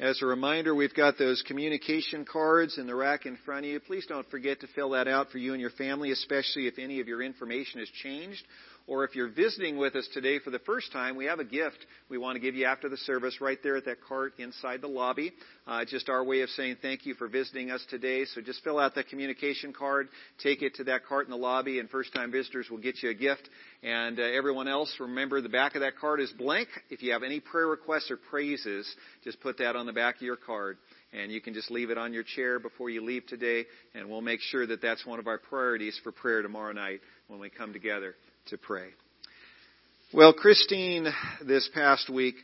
As a reminder, we've got those communication cards in the rack in front of you. Please don't forget to fill that out for you and your family, especially if any of your information has changed or if you're visiting with us today for the first time, we have a gift we want to give you after the service right there at that cart inside the lobby. Uh, just our way of saying thank you for visiting us today. So just fill out that communication card, take it to that cart in the lobby, and first time visitors will get you a gift. And uh, everyone else, remember the back of that card is blank. If you have any prayer requests or praises, just put that on the back of your card and you can just leave it on your chair before you leave today, and we'll make sure that that's one of our priorities for prayer tomorrow night when we come together to pray. Well, Christine this past week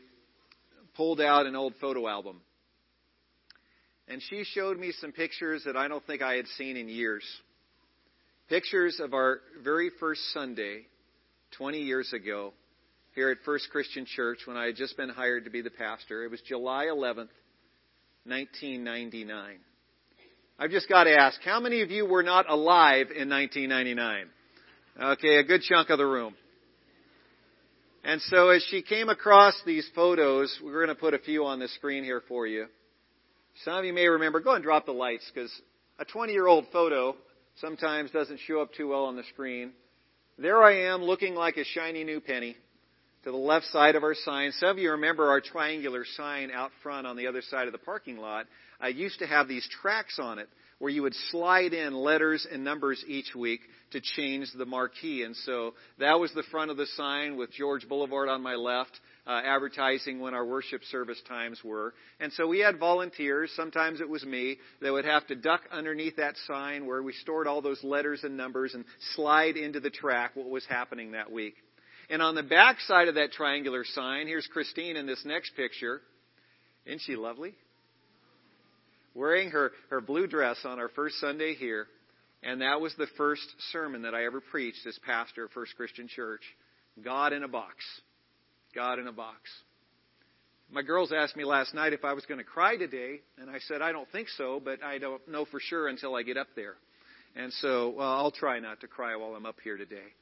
pulled out an old photo album. And she showed me some pictures that I don't think I had seen in years. Pictures of our very first Sunday, 20 years ago, here at First Christian Church when I had just been hired to be the pastor. It was July 11th, 1999. I've just got to ask, how many of you were not alive in 1999? Okay, a good chunk of the room. And so as she came across these photos, we're going to put a few on the screen here for you. Some of you may remember, go and drop the lights because a 20 year old photo sometimes doesn't show up too well on the screen. There I am looking like a shiny new penny to the left side of our sign. Some of you remember our triangular sign out front on the other side of the parking lot. I used to have these tracks on it where you would slide in letters and numbers each week to change the marquee. And so that was the front of the sign with George Boulevard on my left, uh, advertising when our worship service times were. And so we had volunteers, sometimes it was me, that would have to duck underneath that sign where we stored all those letters and numbers and slide into the track what was happening that week. And on the back side of that triangular sign, here's Christine in this next picture. Isn't she lovely? Wearing her, her blue dress on our first Sunday here. And that was the first sermon that I ever preached as pastor of First Christian Church. God in a box. God in a box. My girls asked me last night if I was going to cry today, and I said, I don't think so, but I don't know for sure until I get up there. And so well, I'll try not to cry while I'm up here today.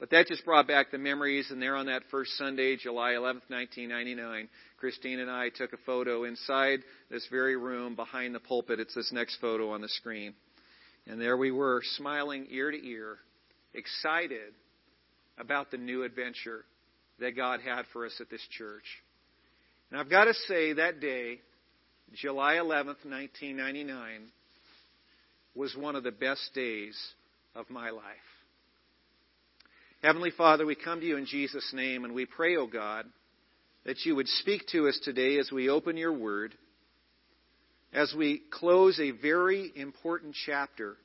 But that just brought back the memories, and there on that first Sunday, July 11th, 1999, Christine and I took a photo inside this very room behind the pulpit. It's this next photo on the screen. And there we were, smiling ear to ear, excited about the new adventure that God had for us at this church. And I've got to say, that day, July 11th, 1999, was one of the best days of my life. Heavenly Father, we come to you in Jesus' name and we pray, O oh God, that you would speak to us today as we open your word, as we close a very important chapter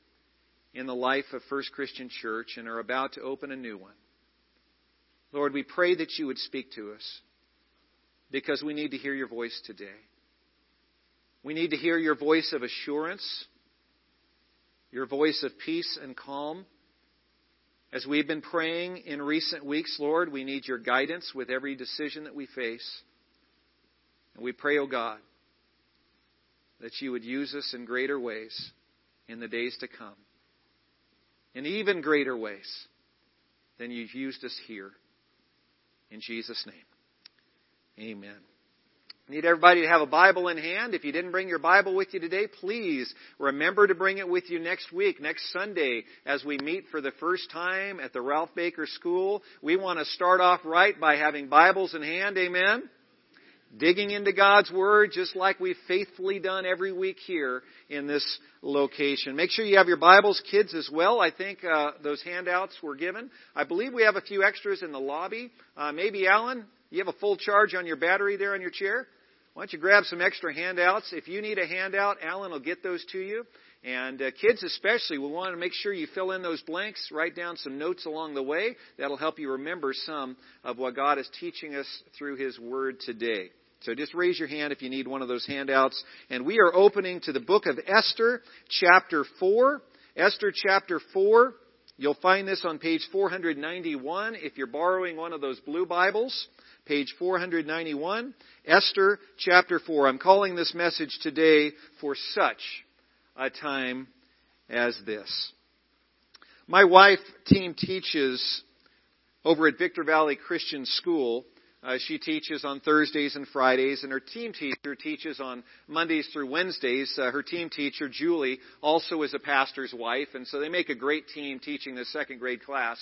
in the life of First Christian Church and are about to open a new one. Lord, we pray that you would speak to us because we need to hear your voice today. We need to hear your voice of assurance, your voice of peace and calm. As we've been praying in recent weeks, Lord, we need your guidance with every decision that we face. And we pray, O oh God, that you would use us in greater ways in the days to come. In even greater ways than you've used us here. In Jesus' name. Amen. Need everybody to have a Bible in hand. If you didn't bring your Bible with you today, please remember to bring it with you next week, next Sunday, as we meet for the first time at the Ralph Baker School. We want to start off right by having Bibles in hand. Amen. Digging into God's Word just like we've faithfully done every week here in this location. Make sure you have your Bibles, kids, as well. I think uh, those handouts were given. I believe we have a few extras in the lobby. Uh, maybe Alan, you have a full charge on your battery there on your chair? Why don't you grab some extra handouts? If you need a handout, Alan will get those to you. And uh, kids especially, we want to make sure you fill in those blanks, write down some notes along the way. That'll help you remember some of what God is teaching us through His Word today. So just raise your hand if you need one of those handouts. And we are opening to the book of Esther, chapter 4. Esther chapter 4. You'll find this on page 491 if you're borrowing one of those blue Bibles page 491, Esther chapter 4. I'm calling this message today for such a time as this. My wife team teaches over at Victor Valley Christian School Uh, she teaches on Thursdays and Fridays, and her team teacher teaches on Mondays through Wednesdays. Uh, her team teacher, Julie, also is a pastor's wife, and so they make a great team teaching the second grade class.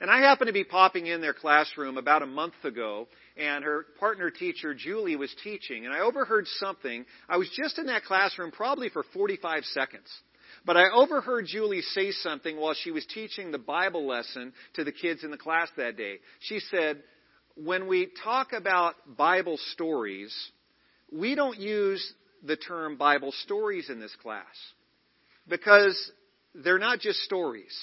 And I happened to be popping in their classroom about a month ago, and her partner teacher, Julie, was teaching, and I overheard something. I was just in that classroom probably for 45 seconds. But I overheard Julie say something while she was teaching the Bible lesson to the kids in the class that day. She said, when we talk about Bible stories, we don't use the term Bible stories in this class because they're not just stories.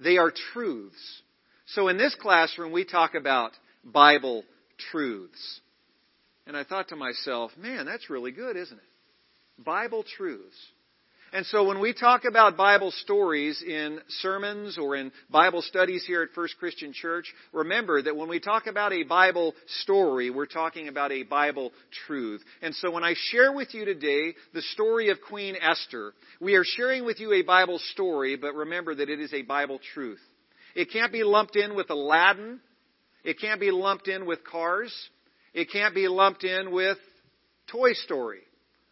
They are truths. So in this classroom, we talk about Bible truths. And I thought to myself, man, that's really good, isn't it? Bible truths. And so when we talk about Bible stories in sermons or in Bible studies here at First Christian Church, remember that when we talk about a Bible story, we're talking about a Bible truth. And so when I share with you today the story of Queen Esther, we are sharing with you a Bible story, but remember that it is a Bible truth. It can't be lumped in with Aladdin. It can't be lumped in with Cars. It can't be lumped in with Toy Story.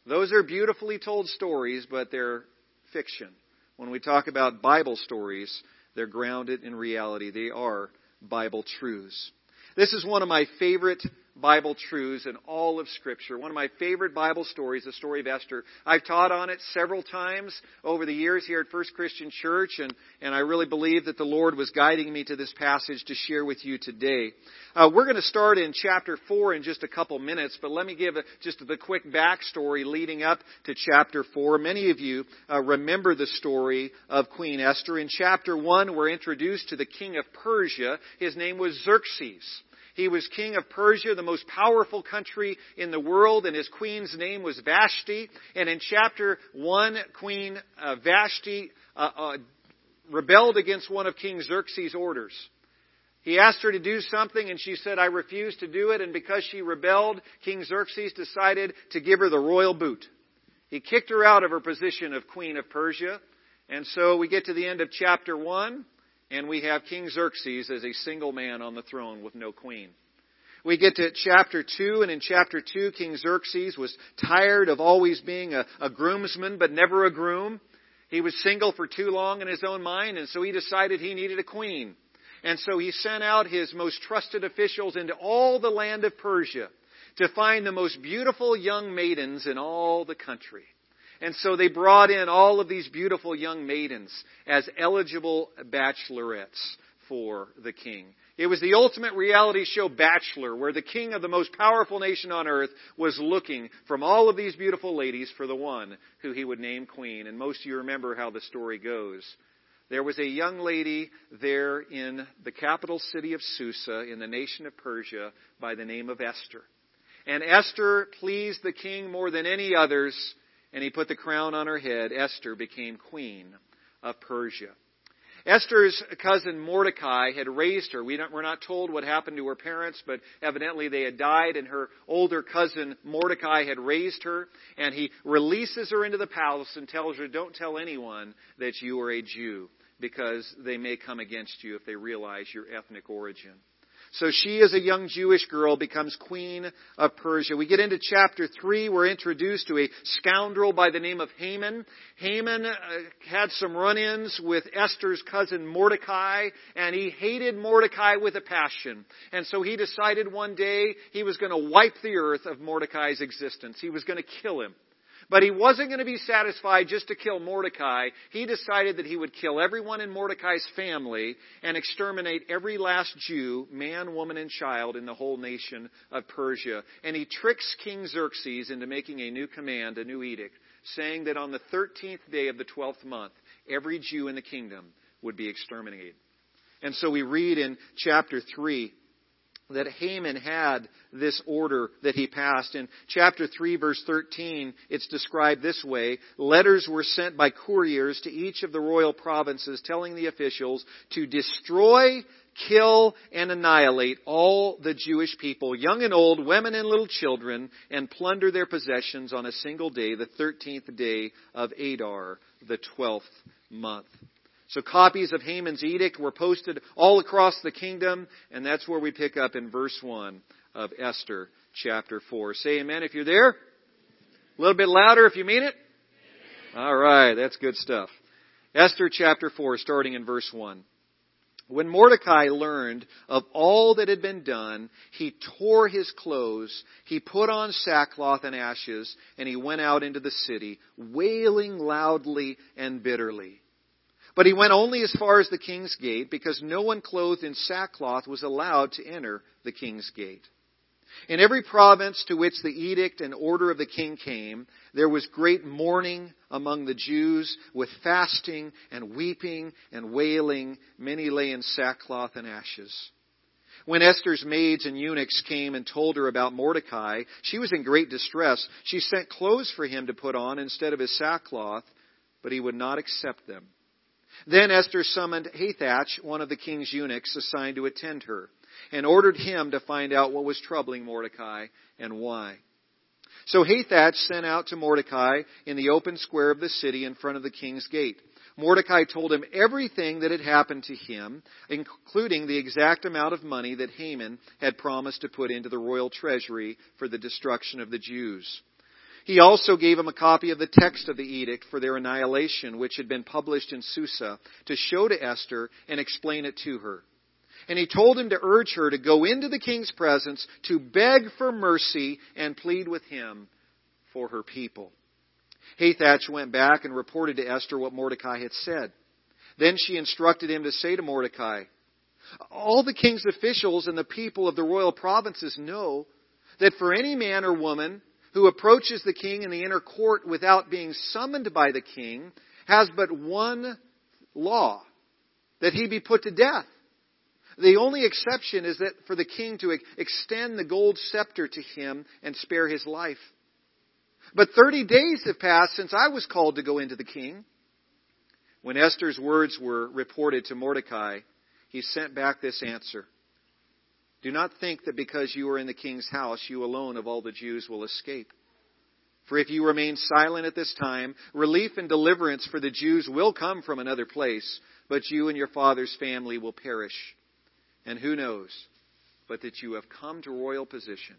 Those are beautifully told stories, but they're fiction. When we talk about Bible stories, they're grounded in reality. They are Bible truths. This is one of my favorite Bible truths in all of Scripture. One of my favorite Bible stories, the story of Esther. I've taught on it several times over the years here at First Christian Church, and, and I really believe that the Lord was guiding me to this passage to share with you today. Uh, we're going to start in chapter 4 in just a couple minutes, but let me give a, just the quick backstory leading up to chapter 4. Many of you uh, remember the story of Queen Esther. In chapter 1, we're introduced to the king of Persia. His name was Xerxes. He was king of Persia, the most powerful country in the world, and his queen's name was Vashti. And in chapter 1, Queen uh, Vashti uh, uh, rebelled against one of King Xerxes' orders. He asked her to do something, and she said, I refuse to do it. And because she rebelled, King Xerxes decided to give her the royal boot. He kicked her out of her position of Queen of Persia. And so we get to the end of chapter 1, and we have King Xerxes as a single man on the throne with no queen. We get to chapter 2, and in chapter 2, King Xerxes was tired of always being a, a, groomsman, but never a groom. He was single for too long in his own mind, and so he decided he needed a queen. And so he sent out his most trusted officials into all the land of Persia to find the most beautiful young maidens in all the country. And so they brought in all of these beautiful young maidens as eligible bachelorettes for the king. It was the ultimate reality show Bachelor, where the king of the most powerful nation on earth was looking from all of these beautiful ladies for the one who he would name queen. And most of you remember how the story goes. There was a young lady there in the capital city of Susa in the nation of Persia by the name of Esther. And Esther pleased the king more than any others and he put the crown on her head. Esther became queen of Persia. Esther's cousin Mordecai had raised her. We are not told what happened to her parents, but evidently they had died, and her older cousin Mordecai had raised her, and he releases her into the palace and tells her, Don't tell anyone that you are a Jew, because they may come against you if they realize your ethnic origin. So she, as a young Jewish girl, becomes queen of Persia. We get into chapter 3. We're introduced to a scoundrel by the name of Haman. Haman uh, had some run ins with Esther's cousin Mordecai, and he hated Mordecai with a passion. And so he decided one day he was going to wipe the earth of Mordecai's existence. He was going to kill him. But he wasn't going to be satisfied just to kill Mordecai. He decided that he would kill everyone in Mordecai's family and exterminate every last Jew, man, woman, and child in the whole nation of Persia. And he tricks King Xerxes into making a new command, a new edict, saying that on the 13th day of the 12th month, every Jew in the kingdom would be exterminated. And so we read in chapter 3 that Haman had this order that he passed. In chapter 3 verse 13, it's described this way. Letters were sent by couriers to each of the royal provinces telling the officials to destroy, kill, and annihilate all the Jewish people, young and old, women and little children, and plunder their possessions on a single day, the 13th day of Adar, the 12th month. So copies of Haman's edict were posted all across the kingdom, and that's where we pick up in verse 1 of Esther chapter 4. Say amen if you're there. A little bit louder if you mean it. All right, that's good stuff. Esther chapter 4, starting in verse 1. When Mordecai learned of all that had been done, he tore his clothes, he put on sackcloth and ashes, and he went out into the city, wailing loudly and bitterly. But he went only as far as the king's gate, because no one clothed in sackcloth was allowed to enter the king's gate. In every province to which the edict and order of the king came, there was great mourning among the Jews with fasting and weeping and wailing. Many lay in sackcloth and ashes. When Esther's maids and eunuchs came and told her about Mordecai, she was in great distress. She sent clothes for him to put on instead of his sackcloth, but he would not accept them. Then Esther summoned Hathach, one of the king's eunuchs assigned to attend her and ordered him to find out what was troubling Mordecai and why. So Hathach sent out to Mordecai in the open square of the city in front of the king's gate. Mordecai told him everything that had happened to him, including the exact amount of money that Haman had promised to put into the royal treasury for the destruction of the Jews. He also gave him a copy of the text of the edict for their annihilation, which had been published in Susa, to show to Esther and explain it to her. And he told him to urge her to go into the king's presence to beg for mercy and plead with him for her people. Hathach went back and reported to Esther what Mordecai had said. Then she instructed him to say to Mordecai, All the king's officials and the people of the royal provinces know that for any man or woman who approaches the king in the inner court without being summoned by the king has but one law that he be put to death. The only exception is that for the king to extend the gold scepter to him and spare his life. But 30 days have passed since I was called to go into the king. When Esther's words were reported to Mordecai, he sent back this answer. Do not think that because you are in the king's house, you alone of all the Jews will escape. For if you remain silent at this time, relief and deliverance for the Jews will come from another place, but you and your father's family will perish. And who knows but that you have come to royal position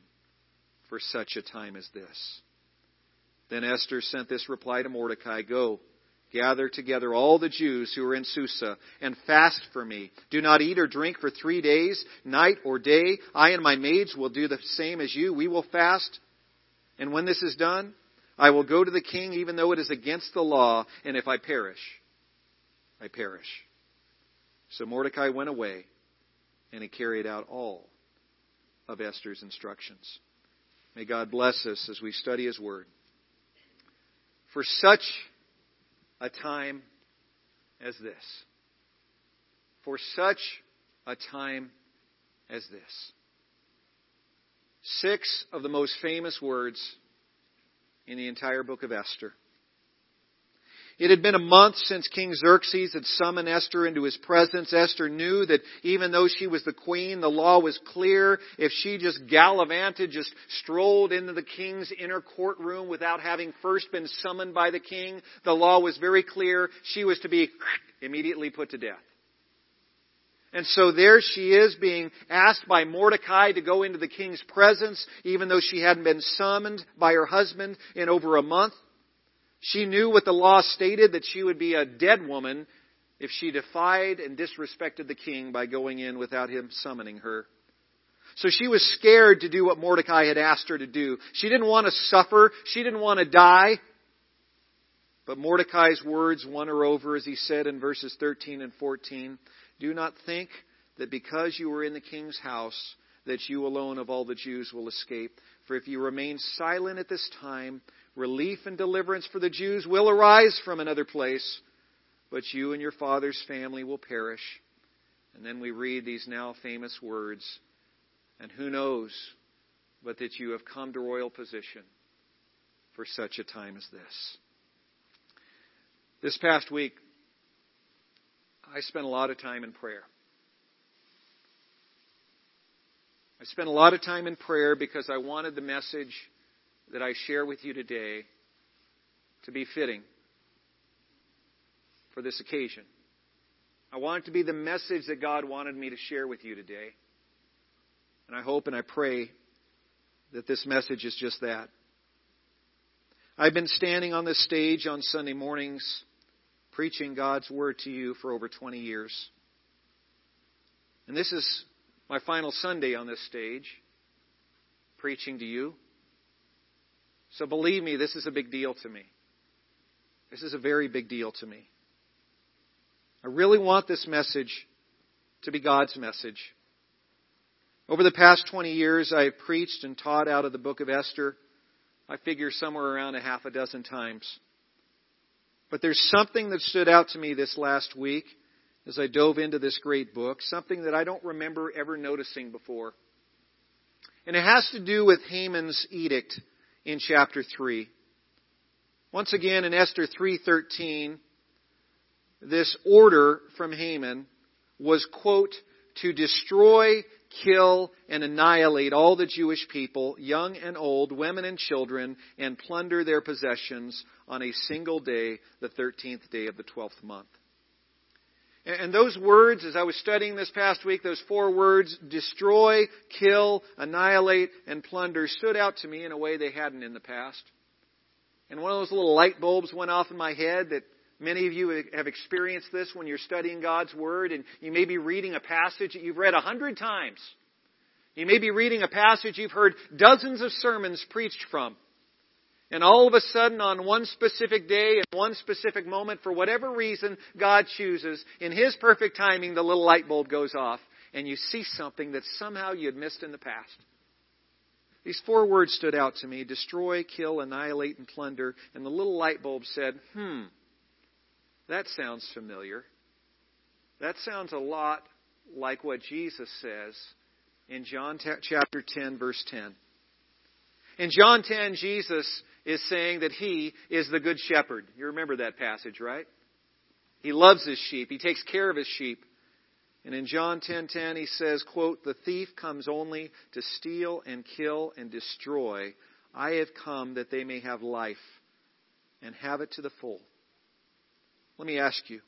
for such a time as this. Then Esther sent this reply to Mordecai Go, gather together all the Jews who are in Susa, and fast for me. Do not eat or drink for three days, night or day. I and my maids will do the same as you. We will fast. And when this is done, I will go to the king, even though it is against the law, and if I perish, I perish. So Mordecai went away and he carried out all of Esther's instructions. May God bless us as we study his word. For such a time as this. For such a time as this. Six of the most famous words in the entire book of Esther it had been a month since King Xerxes had summoned Esther into his presence. Esther knew that even though she was the queen, the law was clear. If she just gallivanted, just strolled into the king's inner courtroom without having first been summoned by the king, the law was very clear. She was to be immediately put to death. And so there she is being asked by Mordecai to go into the king's presence, even though she hadn't been summoned by her husband in over a month. She knew what the law stated that she would be a dead woman if she defied and disrespected the king by going in without him summoning her. So she was scared to do what Mordecai had asked her to do. She didn't want to suffer. She didn't want to die. But Mordecai's words won her over as he said in verses 13 and 14, Do not think that because you are in the king's house that you alone of all the Jews will escape. For if you remain silent at this time, relief and deliverance for the Jews will arise from another place, but you and your father's family will perish. And then we read these now famous words, and who knows but that you have come to royal position for such a time as this. This past week, I spent a lot of time in prayer. I spent a lot of time in prayer because I wanted the message that I share with you today to be fitting for this occasion. I want it to be the message that God wanted me to share with you today. And I hope and I pray that this message is just that. I've been standing on this stage on Sunday mornings preaching God's Word to you for over 20 years. And this is my final Sunday on this stage, preaching to you. So believe me, this is a big deal to me. This is a very big deal to me. I really want this message to be God's message. Over the past 20 years, I have preached and taught out of the book of Esther, I figure somewhere around a half a dozen times. But there's something that stood out to me this last week as I dove into this great book, something that I don't remember ever noticing before. And it has to do with Haman's edict in chapter 3. Once again in Esther 3:13, this order from Haman was quote to destroy, kill, and annihilate all the Jewish people, young and old, women and children, and plunder their possessions on a single day, the 13th day of the 12th month. And those words, as I was studying this past week, those four words, destroy, kill, annihilate, and plunder, stood out to me in a way they hadn't in the past. And one of those little light bulbs went off in my head that many of you have experienced this when you're studying God's Word, and you may be reading a passage that you've read a hundred times. You may be reading a passage you've heard dozens of sermons preached from. And all of a sudden, on one specific day, and one specific moment, for whatever reason God chooses, in His perfect timing, the little light bulb goes off, and you see something that somehow you had missed in the past. These four words stood out to me destroy, kill, annihilate, and plunder. And the little light bulb said, hmm, that sounds familiar. That sounds a lot like what Jesus says in John chapter 10, verse 10. In John 10, Jesus is saying that he is the good shepherd. You remember that passage, right? He loves his sheep. He takes care of his sheep. And in John 10:10 he says, quote, "The thief comes only to steal and kill and destroy. I have come that they may have life and have it to the full." Let me ask you.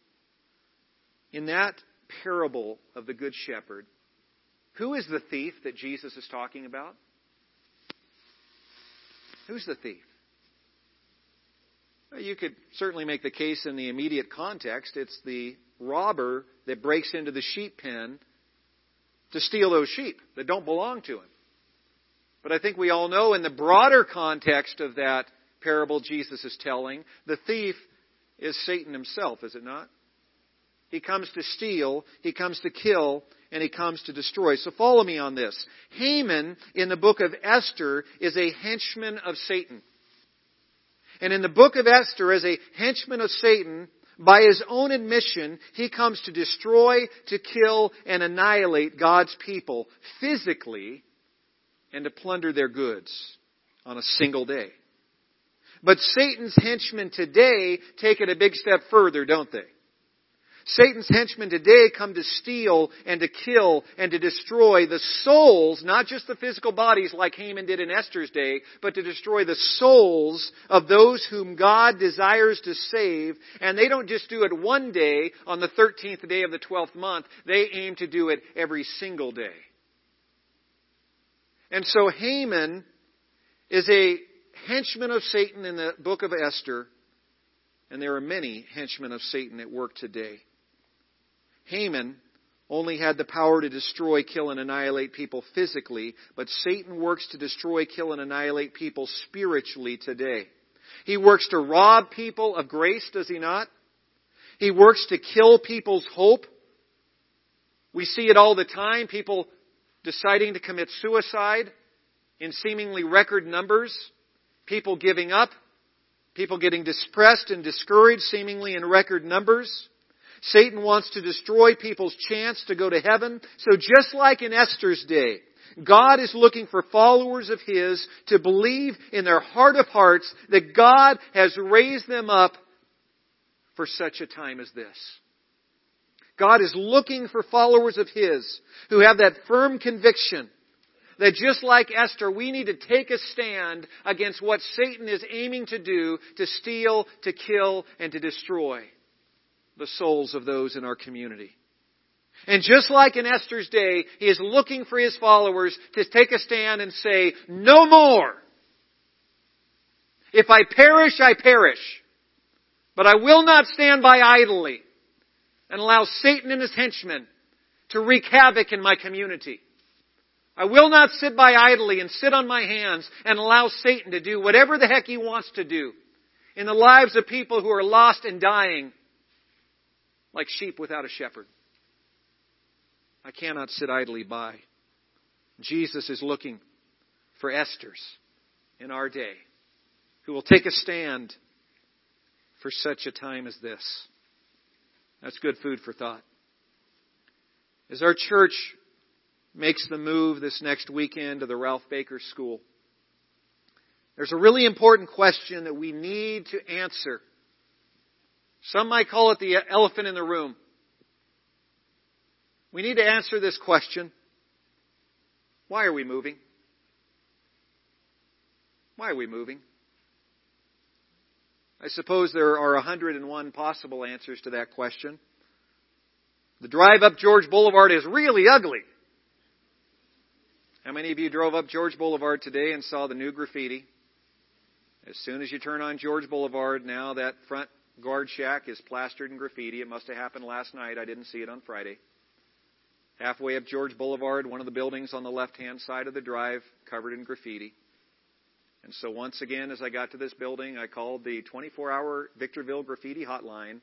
In that parable of the good shepherd, who is the thief that Jesus is talking about? Who's the thief? You could certainly make the case in the immediate context. It's the robber that breaks into the sheep pen to steal those sheep that don't belong to him. But I think we all know in the broader context of that parable Jesus is telling, the thief is Satan himself, is it not? He comes to steal, he comes to kill, and he comes to destroy. So follow me on this. Haman in the book of Esther is a henchman of Satan. And in the book of Esther, as a henchman of Satan, by his own admission, he comes to destroy, to kill, and annihilate God's people physically and to plunder their goods on a single day. But Satan's henchmen today take it a big step further, don't they? Satan's henchmen today come to steal and to kill and to destroy the souls, not just the physical bodies like Haman did in Esther's day, but to destroy the souls of those whom God desires to save. And they don't just do it one day on the 13th day of the 12th month. They aim to do it every single day. And so Haman is a henchman of Satan in the book of Esther, and there are many henchmen of Satan at work today. Haman only had the power to destroy, kill, and annihilate people physically, but Satan works to destroy, kill, and annihilate people spiritually today. He works to rob people of grace, does he not? He works to kill people's hope. We see it all the time, people deciding to commit suicide in seemingly record numbers, people giving up, people getting depressed and discouraged seemingly in record numbers. Satan wants to destroy people's chance to go to heaven. So just like in Esther's day, God is looking for followers of His to believe in their heart of hearts that God has raised them up for such a time as this. God is looking for followers of His who have that firm conviction that just like Esther, we need to take a stand against what Satan is aiming to do to steal, to kill, and to destroy the souls of those in our community. And just like in Esther's day, he is looking for his followers to take a stand and say, no more. If I perish, I perish. But I will not stand by idly and allow Satan and his henchmen to wreak havoc in my community. I will not sit by idly and sit on my hands and allow Satan to do whatever the heck he wants to do in the lives of people who are lost and dying like sheep without a shepherd. I cannot sit idly by. Jesus is looking for Esther's in our day who will take a stand for such a time as this. That's good food for thought. As our church makes the move this next weekend to the Ralph Baker School, there's a really important question that we need to answer. Some might call it the elephant in the room. We need to answer this question. Why are we moving? Why are we moving? I suppose there are 101 possible answers to that question. The drive up George Boulevard is really ugly. How many of you drove up George Boulevard today and saw the new graffiti? As soon as you turn on George Boulevard, now that front guard shack is plastered in graffiti. It must have happened last night. I didn't see it on Friday. Halfway up George Boulevard, one of the buildings on the left hand side of the drive covered in graffiti. And so once again, as I got to this building, I called the 24 hour Victorville graffiti hotline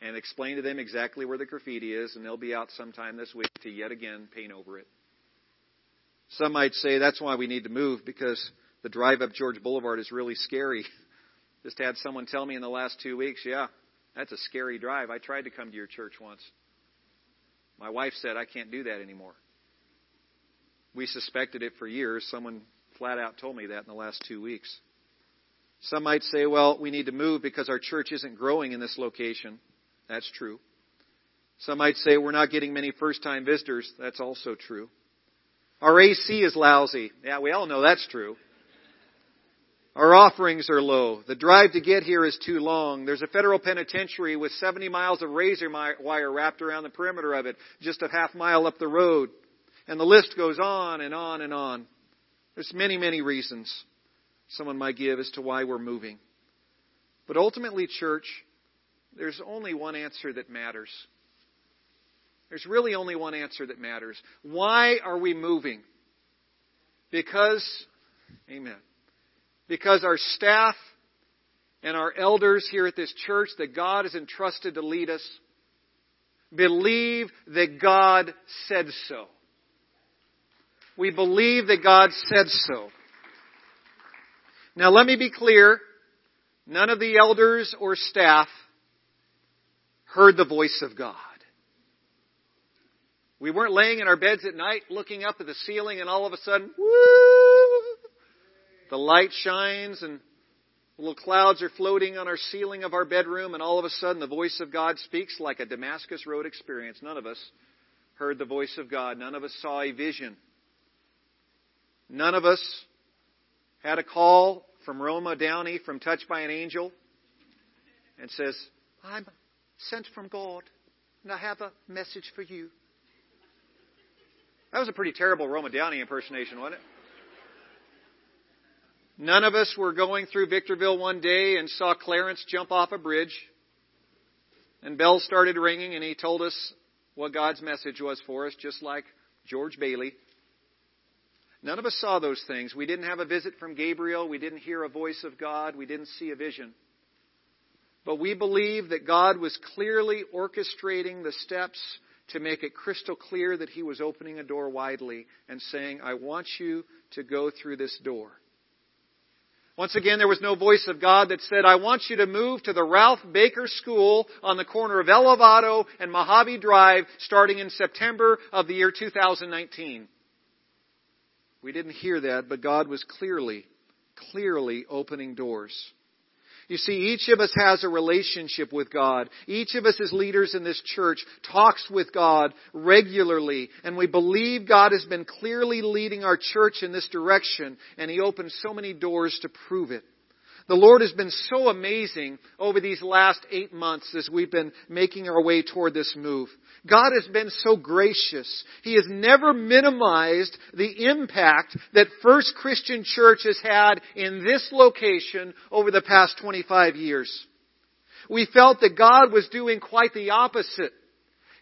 and explained to them exactly where the graffiti is, and they'll be out sometime this week to yet again paint over it. Some might say that's why we need to move because the drive up George Boulevard is really scary. Just had someone tell me in the last two weeks, yeah, that's a scary drive. I tried to come to your church once. My wife said, I can't do that anymore. We suspected it for years. Someone flat out told me that in the last two weeks. Some might say, well, we need to move because our church isn't growing in this location. That's true. Some might say we're not getting many first time visitors. That's also true. Our AC is lousy. Yeah, we all know that's true. Our offerings are low. The drive to get here is too long. There's a federal penitentiary with 70 miles of razor wire wrapped around the perimeter of it, just a half mile up the road. And the list goes on and on and on. There's many, many reasons someone might give as to why we're moving. But ultimately, church, there's only one answer that matters. There's really only one answer that matters. Why are we moving? Because, amen because our staff and our elders here at this church that God has entrusted to lead us believe that God said so. We believe that God said so. Now let me be clear. None of the elders or staff heard the voice of God. We weren't laying in our beds at night looking up at the ceiling and all of a sudden, woo, the light shines and little clouds are floating on our ceiling of our bedroom, and all of a sudden the voice of God speaks like a Damascus Road experience. None of us heard the voice of God. None of us saw a vision. None of us had a call from Roma Downey from Touched by an Angel and says, I'm sent from God and I have a message for you. That was a pretty terrible Roma Downey impersonation, wasn't it? None of us were going through Victorville one day and saw Clarence jump off a bridge. And bells started ringing, and he told us what God's message was for us, just like George Bailey. None of us saw those things. We didn't have a visit from Gabriel. We didn't hear a voice of God. We didn't see a vision. But we believe that God was clearly orchestrating the steps to make it crystal clear that He was opening a door widely and saying, I want you to go through this door. Once again, there was no voice of God that said, I want you to move to the Ralph Baker School on the corner of Elevado and Mojave Drive starting in September of the year 2019. We didn't hear that, but God was clearly, clearly opening doors. You see, each of us has a relationship with God. Each of us as leaders in this church talks with God regularly, and we believe God has been clearly leading our church in this direction, and He opened so many doors to prove it. The Lord has been so amazing over these last eight months as we've been making our way toward this move. God has been so gracious. He has never minimized the impact that First Christian Church has had in this location over the past 25 years. We felt that God was doing quite the opposite.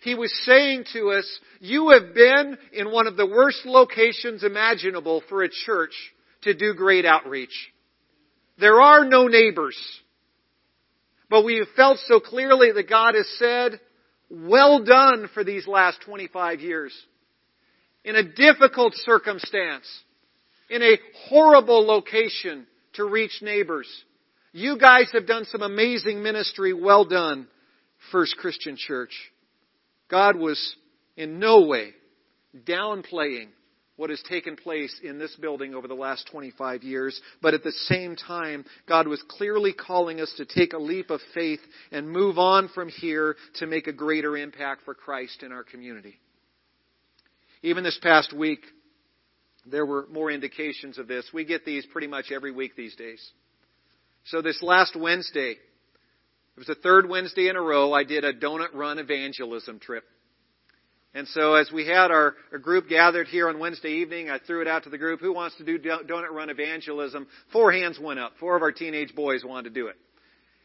He was saying to us, you have been in one of the worst locations imaginable for a church to do great outreach. There are no neighbors. But we have felt so clearly that God has said, well done for these last 25 years. In a difficult circumstance, in a horrible location to reach neighbors. You guys have done some amazing ministry. Well done, First Christian Church. God was in no way downplaying what has taken place in this building over the last 25 years, but at the same time, God was clearly calling us to take a leap of faith and move on from here to make a greater impact for Christ in our community. Even this past week, there were more indications of this. We get these pretty much every week these days. So this last Wednesday, it was the third Wednesday in a row, I did a donut run evangelism trip. And so as we had our, our, group gathered here on Wednesday evening, I threw it out to the group, who wants to do donut run evangelism? Four hands went up. Four of our teenage boys wanted to do it.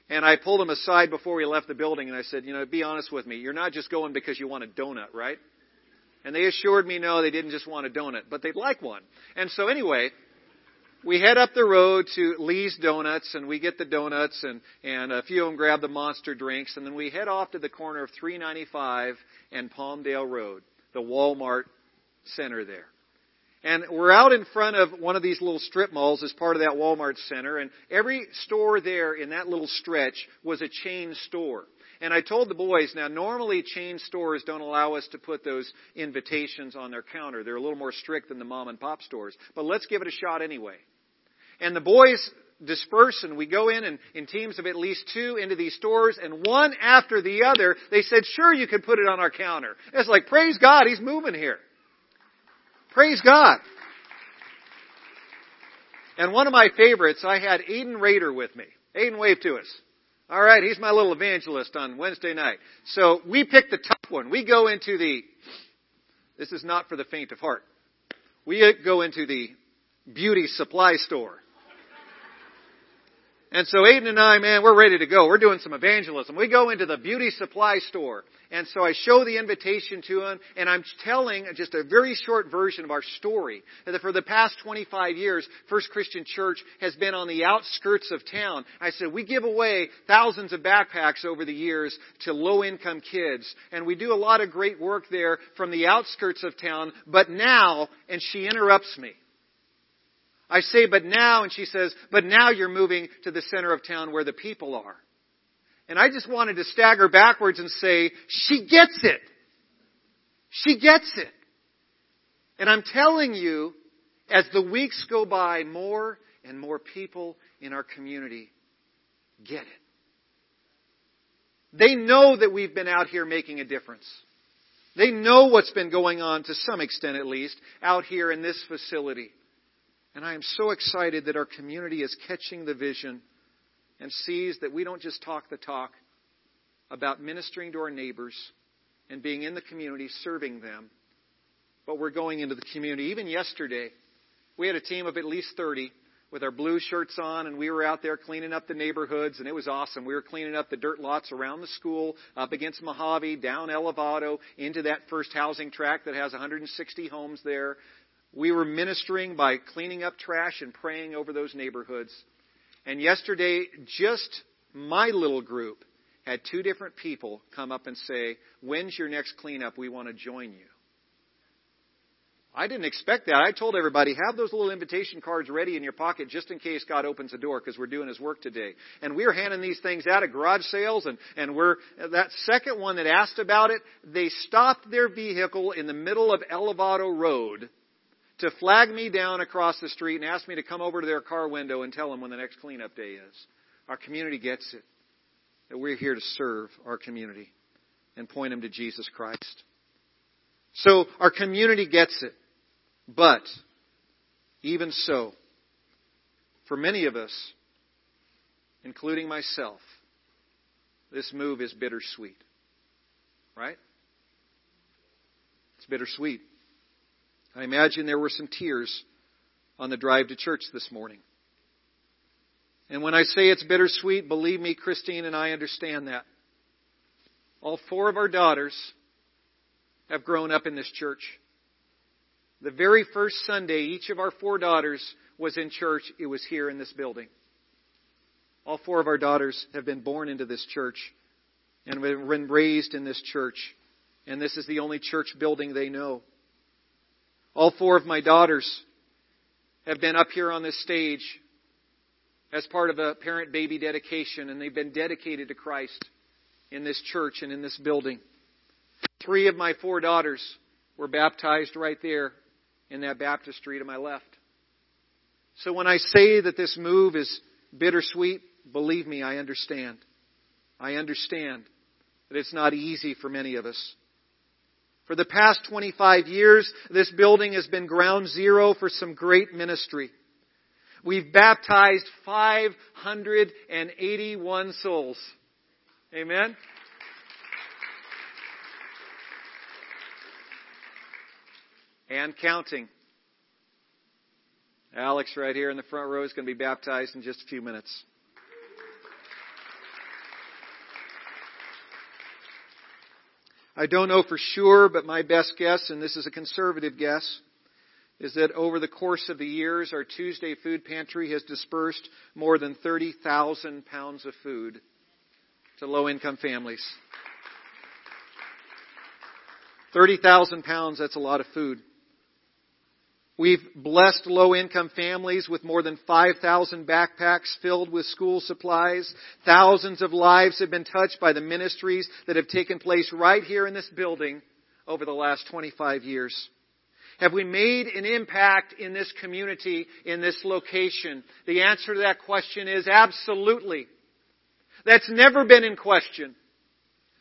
And I pulled them aside before we left the building and I said, you know, be honest with me. You're not just going because you want a donut, right? And they assured me no, they didn't just want a donut, but they'd like one. And so anyway, we head up the road to Lee's Donuts and we get the donuts and, and a few of them grab the monster drinks and then we head off to the corner of 395 and Palmdale Road, the Walmart center there. And we're out in front of one of these little strip malls as part of that Walmart center and every store there in that little stretch was a chain store. And I told the boys, now normally chain stores don't allow us to put those invitations on their counter. They're a little more strict than the mom and pop stores. But let's give it a shot anyway. And the boys disperse and we go in and in teams of at least two into these stores and one after the other, they said, sure, you could put it on our counter. It's like, praise God, he's moving here. Praise God. And one of my favorites, I had Aiden Rader with me. Aiden, wave to us. All right, he's my little evangelist on Wednesday night. So we picked the top one. We go into the, this is not for the faint of heart. We go into the beauty supply store. And so Aiden and I, man, we're ready to go. We're doing some evangelism. We go into the beauty supply store. And so I show the invitation to him, and I'm telling just a very short version of our story. That for the past 25 years, First Christian Church has been on the outskirts of town. I said, we give away thousands of backpacks over the years to low income kids. And we do a lot of great work there from the outskirts of town. But now, and she interrupts me. I say, but now, and she says, but now you're moving to the center of town where the people are. And I just wanted to stagger backwards and say, she gets it. She gets it. And I'm telling you, as the weeks go by, more and more people in our community get it. They know that we've been out here making a difference. They know what's been going on, to some extent at least, out here in this facility. And I am so excited that our community is catching the vision and sees that we don't just talk the talk about ministering to our neighbors and being in the community, serving them, but we're going into the community. Even yesterday, we had a team of at least 30 with our blue shirts on, and we were out there cleaning up the neighborhoods, and it was awesome. We were cleaning up the dirt lots around the school, up against Mojave, down Elevado, into that first housing tract that has 160 homes there. We were ministering by cleaning up trash and praying over those neighborhoods. And yesterday, just my little group had two different people come up and say, When's your next cleanup? We want to join you. I didn't expect that. I told everybody, have those little invitation cards ready in your pocket just in case God opens the door because we're doing His work today. And we are handing these things out at garage sales and, and we're, that second one that asked about it, they stopped their vehicle in the middle of Elevado Road to flag me down across the street and ask me to come over to their car window and tell them when the next cleanup day is. Our community gets it. That we're here to serve our community and point them to Jesus Christ. So our community gets it. But, even so, for many of us, including myself, this move is bittersweet. Right? It's bittersweet. I imagine there were some tears on the drive to church this morning. And when I say it's bittersweet, believe me, Christine and I understand that. All four of our daughters have grown up in this church. The very first Sunday each of our four daughters was in church, it was here in this building. All four of our daughters have been born into this church and been raised in this church. And this is the only church building they know. All four of my daughters have been up here on this stage as part of a parent baby dedication, and they've been dedicated to Christ in this church and in this building. Three of my four daughters were baptized right there in that baptistry to my left. So when I say that this move is bittersweet, believe me, I understand. I understand that it's not easy for many of us. For the past 25 years, this building has been ground zero for some great ministry. We've baptized 581 souls. Amen? And counting. Alex, right here in the front row, is going to be baptized in just a few minutes. I don't know for sure, but my best guess, and this is a conservative guess, is that over the course of the years, our Tuesday food pantry has dispersed more than 30,000 pounds of food to low income families. 30,000 pounds, that's a lot of food. We've blessed low income families with more than 5,000 backpacks filled with school supplies. Thousands of lives have been touched by the ministries that have taken place right here in this building over the last 25 years. Have we made an impact in this community, in this location? The answer to that question is absolutely. That's never been in question.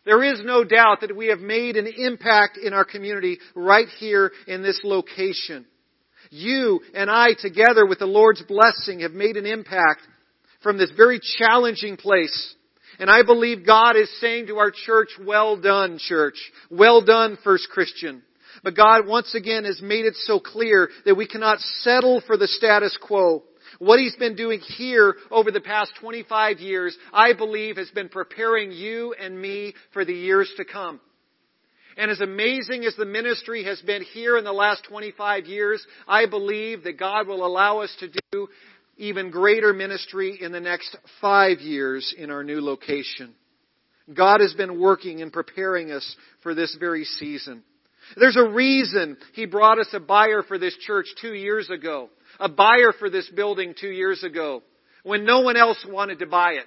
There is no doubt that we have made an impact in our community right here in this location. You and I together with the Lord's blessing have made an impact from this very challenging place. And I believe God is saying to our church, well done, church. Well done, First Christian. But God once again has made it so clear that we cannot settle for the status quo. What He's been doing here over the past 25 years, I believe has been preparing you and me for the years to come. And as amazing as the ministry has been here in the last 25 years, I believe that God will allow us to do even greater ministry in the next five years in our new location. God has been working and preparing us for this very season. There's a reason He brought us a buyer for this church two years ago, a buyer for this building two years ago, when no one else wanted to buy it.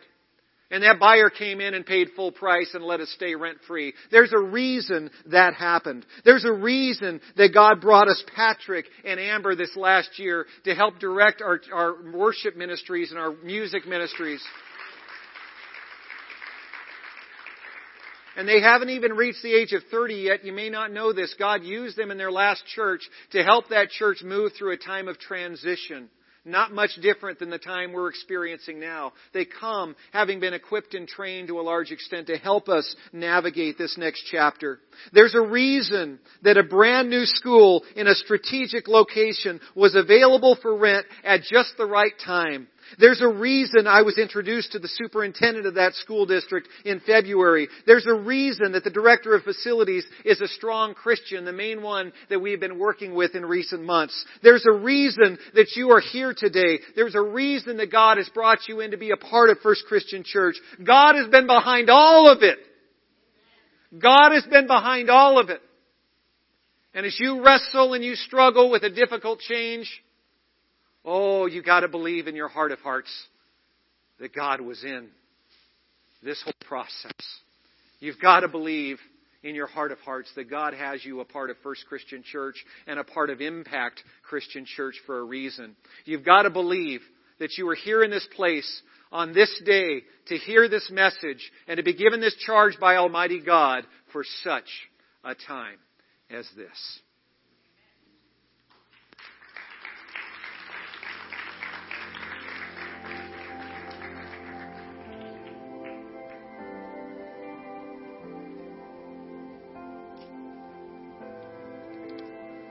And that buyer came in and paid full price and let us stay rent free. There's a reason that happened. There's a reason that God brought us Patrick and Amber this last year to help direct our, our worship ministries and our music ministries. And they haven't even reached the age of 30 yet. You may not know this. God used them in their last church to help that church move through a time of transition. Not much different than the time we're experiencing now. They come having been equipped and trained to a large extent to help us navigate this next chapter. There's a reason that a brand new school in a strategic location was available for rent at just the right time. There's a reason I was introduced to the superintendent of that school district in February. There's a reason that the director of facilities is a strong Christian, the main one that we've been working with in recent months. There's a reason that you are here today. There's a reason that God has brought you in to be a part of First Christian Church. God has been behind all of it. God has been behind all of it. And as you wrestle and you struggle with a difficult change, Oh, you got to believe in your heart of hearts that God was in this whole process. You've got to believe in your heart of hearts that God has you a part of First Christian Church and a part of Impact Christian Church for a reason. You've got to believe that you are here in this place on this day to hear this message and to be given this charge by Almighty God for such a time as this.